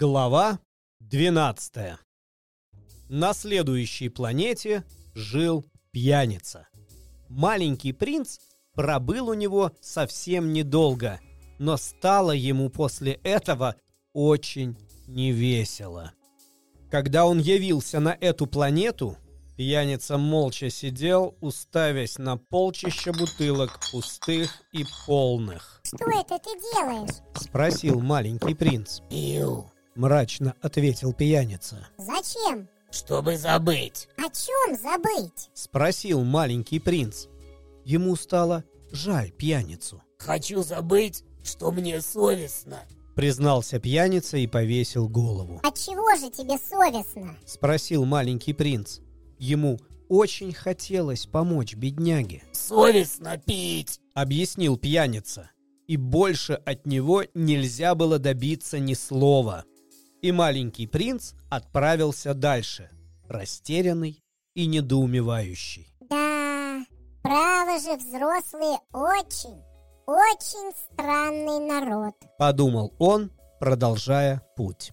Глава 12 На следующей планете жил пьяница. Маленький принц пробыл у него совсем недолго, но стало ему после этого очень невесело. Когда он явился на эту планету, пьяница молча сидел, уставясь на полчища бутылок пустых и полных. Что это ты делаешь? Спросил маленький принц. Пью, Мрачно ответил пьяница. Зачем? чтобы забыть. О чем забыть? Спросил маленький принц. Ему стало жаль пьяницу. Хочу забыть, что мне совестно. Признался пьяница и повесил голову. От чего же тебе совестно? Спросил маленький принц. Ему очень хотелось помочь бедняге. Совестно пить. Объяснил пьяница. И больше от него нельзя было добиться ни слова. И маленький принц отправился дальше, растерянный и недоумевающий. Да, право же взрослые очень, очень странный народ. Подумал он, продолжая путь.